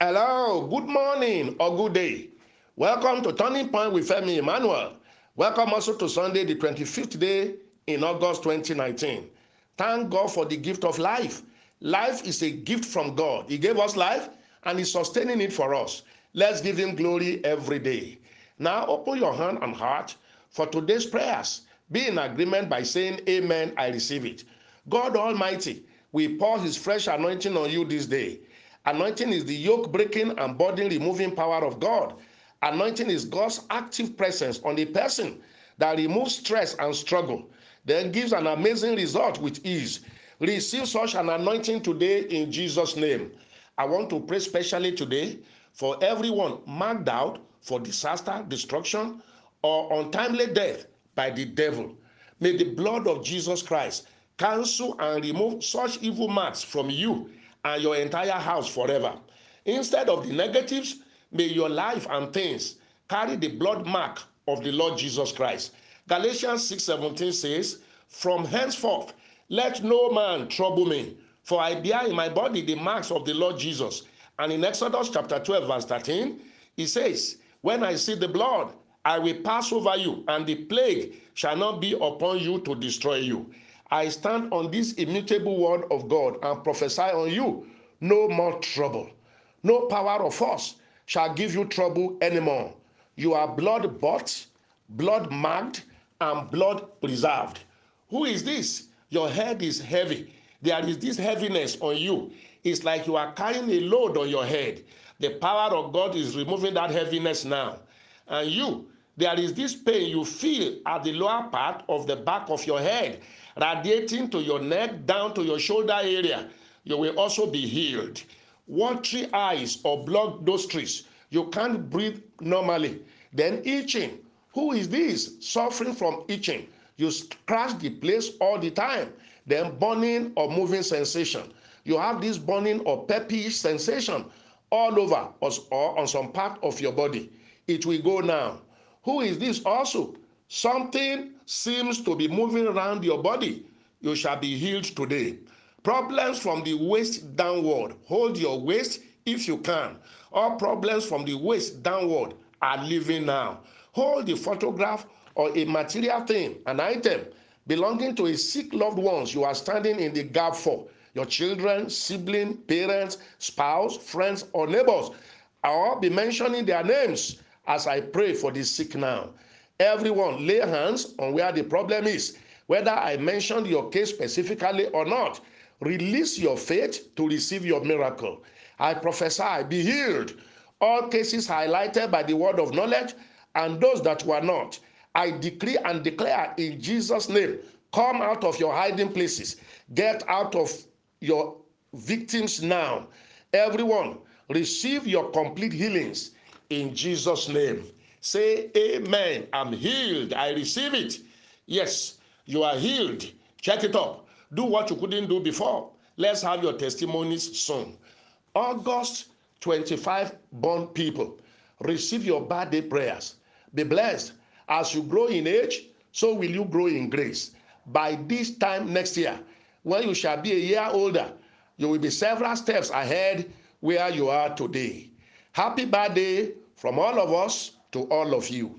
Hello, good morning or good day. Welcome to Turning Point with Femi Emmanuel. Welcome also to Sunday, the 25th day in August 2019. Thank God for the gift of life. Life is a gift from God. He gave us life and He's sustaining it for us. Let's give Him glory every day. Now, open your hand and heart for today's prayers. Be in agreement by saying, Amen, I receive it. God Almighty, we pour His fresh anointing on you this day. Anointing is the yoke breaking and burden removing power of God. Anointing is God's active presence on a person that removes stress and struggle, then gives an amazing result with ease. Receive such an anointing today in Jesus' name. I want to pray specially today for everyone marked out for disaster, destruction, or untimely death by the devil. May the blood of Jesus Christ cancel and remove such evil marks from you and your entire house forever. Instead of the negatives, may your life and things carry the blood mark of the Lord Jesus Christ. Galatians 6:17 says, From henceforth, let no man trouble me, for I bear in my body the marks of the Lord Jesus. And in Exodus chapter 12, verse 13, he says, When I see the blood, I will pass over you, and the plague shall not be upon you to destroy you. I stand on this immutable word of God and prophesy on you no more trouble. No power of force shall give you trouble anymore. You are blood bought, blood marked, and blood preserved. Who is this? Your head is heavy. There is this heaviness on you. It's like you are carrying a load on your head. The power of God is removing that heaviness now. And you, there is this pain you feel at the lower part of the back of your head radiating to your neck down to your shoulder area, you will also be healed. Watery eyes or blocked nostrils, you can't breathe normally. Then itching. Who is this? Suffering from itching. You scratch the place all the time. Then burning or moving sensation. You have this burning or peppy sensation all over or on some part of your body. It will go now. Who is this also? Something seems to be moving around your body. You shall be healed today. Problems from the waist downward. Hold your waist if you can. All problems from the waist downward are leaving now. Hold the photograph or a material thing, an item belonging to a sick loved ones you are standing in the gap for. Your children, sibling, parents, spouse, friends, or neighbors. I'll be mentioning their names as I pray for the sick now. Everyone lay hands on where the problem is, whether I mentioned your case specifically or not. Release your faith to receive your miracle. I prophesy, be healed. All cases highlighted by the word of knowledge and those that were not. I decree and declare in Jesus' name come out of your hiding places, get out of your victims now. Everyone, receive your complete healings in Jesus' name. Say amen. I'm healed. I receive it. Yes, you are healed. Check it up. Do what you couldn't do before. Let's have your testimonies soon. August 25 born people, receive your birthday prayers. Be blessed. As you grow in age, so will you grow in grace. By this time next year, when you shall be a year older, you will be several steps ahead where you are today. Happy birthday from all of us to all of you.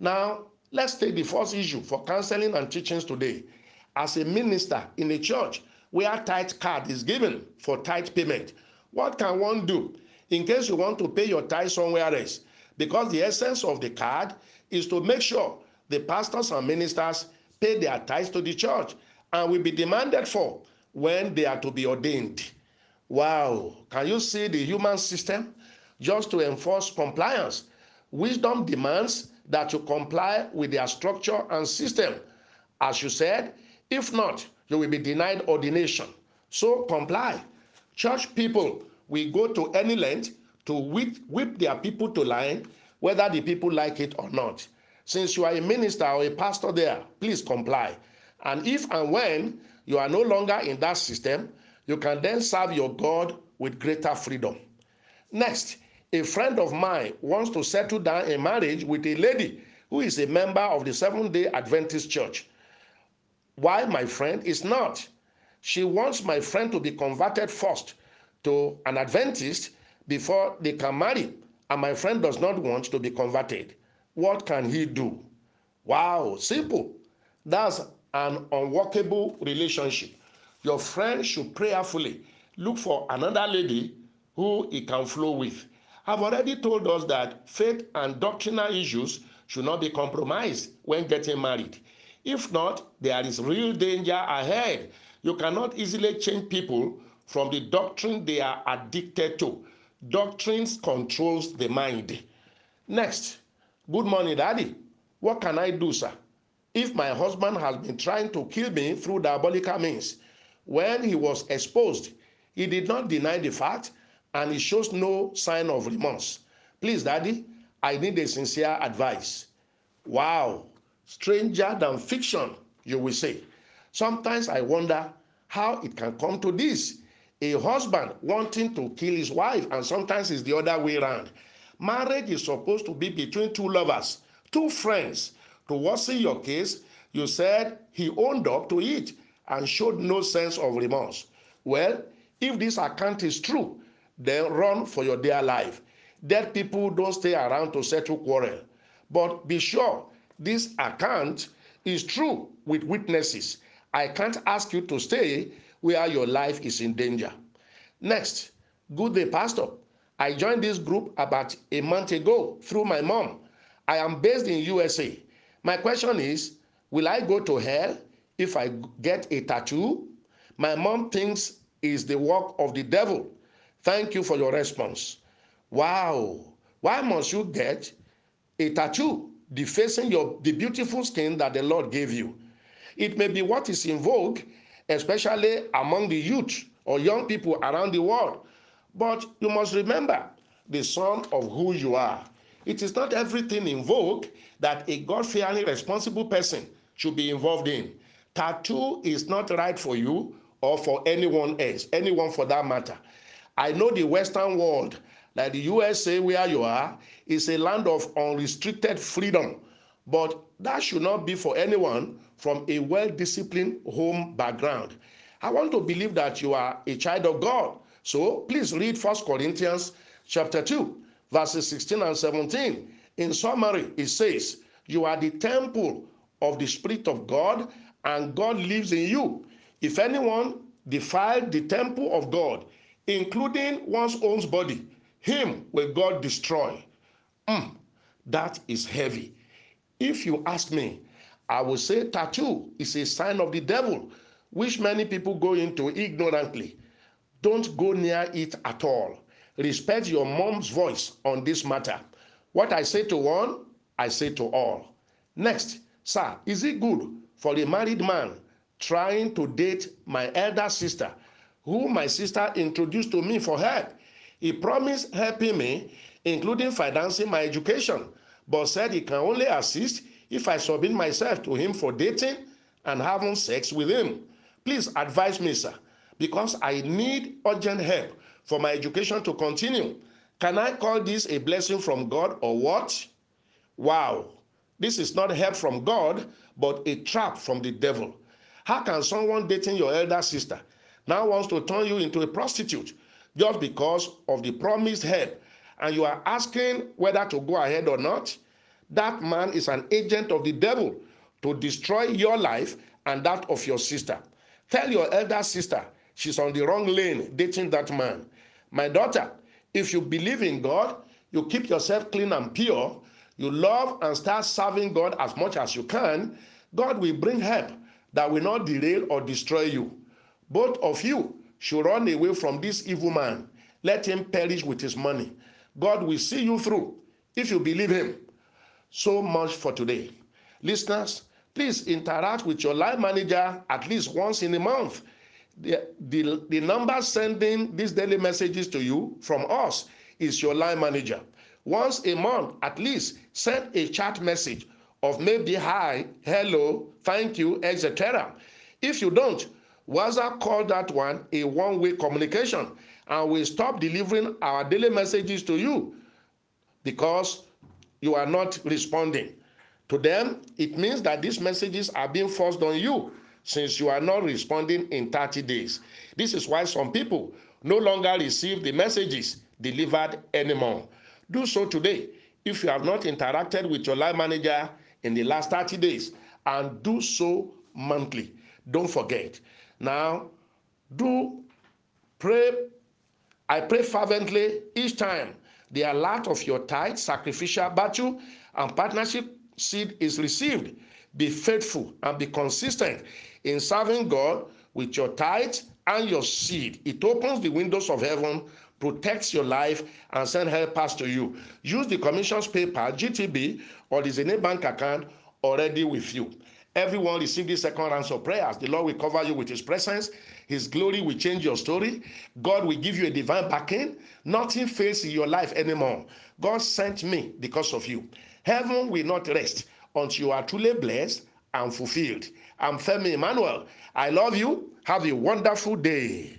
Now, let's take the first issue for counseling and teachings today. As a minister in a church where tithe card is given for tithe payment, what can one do in case you want to pay your tithe somewhere else? Because the essence of the card is to make sure the pastors and ministers pay their tithes to the church and will be demanded for when they are to be ordained. Wow, can you see the human system? Just to enforce compliance Wisdom demands that you comply with their structure and system. As you said, if not, you will be denied ordination. So comply. Church people will go to any length to whip, whip their people to line, whether the people like it or not. Since you are a minister or a pastor there, please comply. And if and when you are no longer in that system, you can then serve your God with greater freedom. Next, a friend of mine wants to settle down in marriage with a lady who is a member of the Seventh day Adventist Church. Why my friend is not? She wants my friend to be converted first to an Adventist before they can marry, and my friend does not want to be converted. What can he do? Wow, simple. That's an unworkable relationship. Your friend should prayerfully look for another lady who he can flow with. I've already told us that faith and doctrinal issues should not be compromised when getting married. If not, there is real danger ahead. You cannot easily change people from the doctrine they are addicted to. Doctrines controls the mind. Next, good morning, daddy. What can I do, sir? If my husband has been trying to kill me through diabolical means, when he was exposed, he did not deny the fact and he shows no sign of remorse. Please, daddy, I need a sincere advice. Wow, stranger than fiction, you will say. Sometimes I wonder how it can come to this. A husband wanting to kill his wife, and sometimes it's the other way around. Marriage is supposed to be between two lovers, two friends. To worsen your case, you said he owned up to it and showed no sense of remorse. Well, if this account is true, then run for your dear life. Dead people don't stay around to settle quarrel. But be sure this account is true with witnesses. I can't ask you to stay where your life is in danger. Next, good day, Pastor. I joined this group about a month ago through my mom. I am based in USA. My question is, will I go to hell if I get a tattoo? My mom thinks is the work of the devil. Thank you for your response. Wow. Why must you get a tattoo defacing your the beautiful skin that the Lord gave you? It may be what is in vogue, especially among the youth or young people around the world. But you must remember the son of who you are. It is not everything in vogue that a God fearing, responsible person should be involved in. Tattoo is not right for you or for anyone else, anyone for that matter. I know the Western world, like the USA, where you are, is a land of unrestricted freedom. But that should not be for anyone from a well disciplined home background. I want to believe that you are a child of God. So please read 1 Corinthians chapter 2, verses 16 and 17. In summary, it says, You are the temple of the Spirit of God, and God lives in you. If anyone defile the temple of God, including one's own body, him will God destroy. Mm, that is heavy. If you ask me, I will say tattoo is a sign of the devil, which many people go into ignorantly. Don't go near it at all. Respect your mom's voice on this matter. What I say to one, I say to all. Next, sir, is it good for a married man trying to date my elder sister, who my sister introduced to me for help. He promised helping me, including financing my education, but said he can only assist if I submit myself to him for dating and having sex with him. Please advise me, sir, because I need urgent help for my education to continue. Can I call this a blessing from God or what? Wow, this is not help from God, but a trap from the devil. How can someone dating your elder sister now wants to turn you into a prostitute just because of the promised help and you are asking whether to go ahead or not? That man is an agent of the devil to destroy your life and that of your sister. Tell your elder sister she's on the wrong lane dating that man. My daughter, if you believe in God, you keep yourself clean and pure, you love and start serving God as much as you can, God will bring help that will not derail or destroy you. Both of you should run away from this evil man. Let him perish with his money. God will see you through if you believe him. So much for today. Listeners, please interact with your life manager at least once in a month. The, the, the number sending these daily messages to you from us is your line manager. Once a month, at least, send a chat message of maybe hi, hello, thank you, etc. If you don't, WhatsApp call that one a one-way communication and we stop delivering our daily messages to you because you are not responding. To them, it means that these messages are being forced on you since you are not responding in 30 days. This is why some people no longer receive the messages delivered anymore. Do so today if you have not interacted with your life manager in the last 30 days and do so monthly. Don't forget. Now, do pray. I pray fervently each time the alert of your tithe, sacrificial battle, and partnership seed is received. Be faithful and be consistent in serving God with your tithe and your seed. It opens the windows of heaven, protects your life, and send helpers to you. Use the commission's paper, GTB, or the Zenith Bank account already with you. Everyone receive this second round of prayers. The Lord will cover you with His presence. His glory will change your story. God will give you a divine backing. Nothing fails in your life anymore. God sent me because of you. Heaven will not rest until you are truly blessed and fulfilled. I'm Femi Emmanuel. I love you. Have a wonderful day.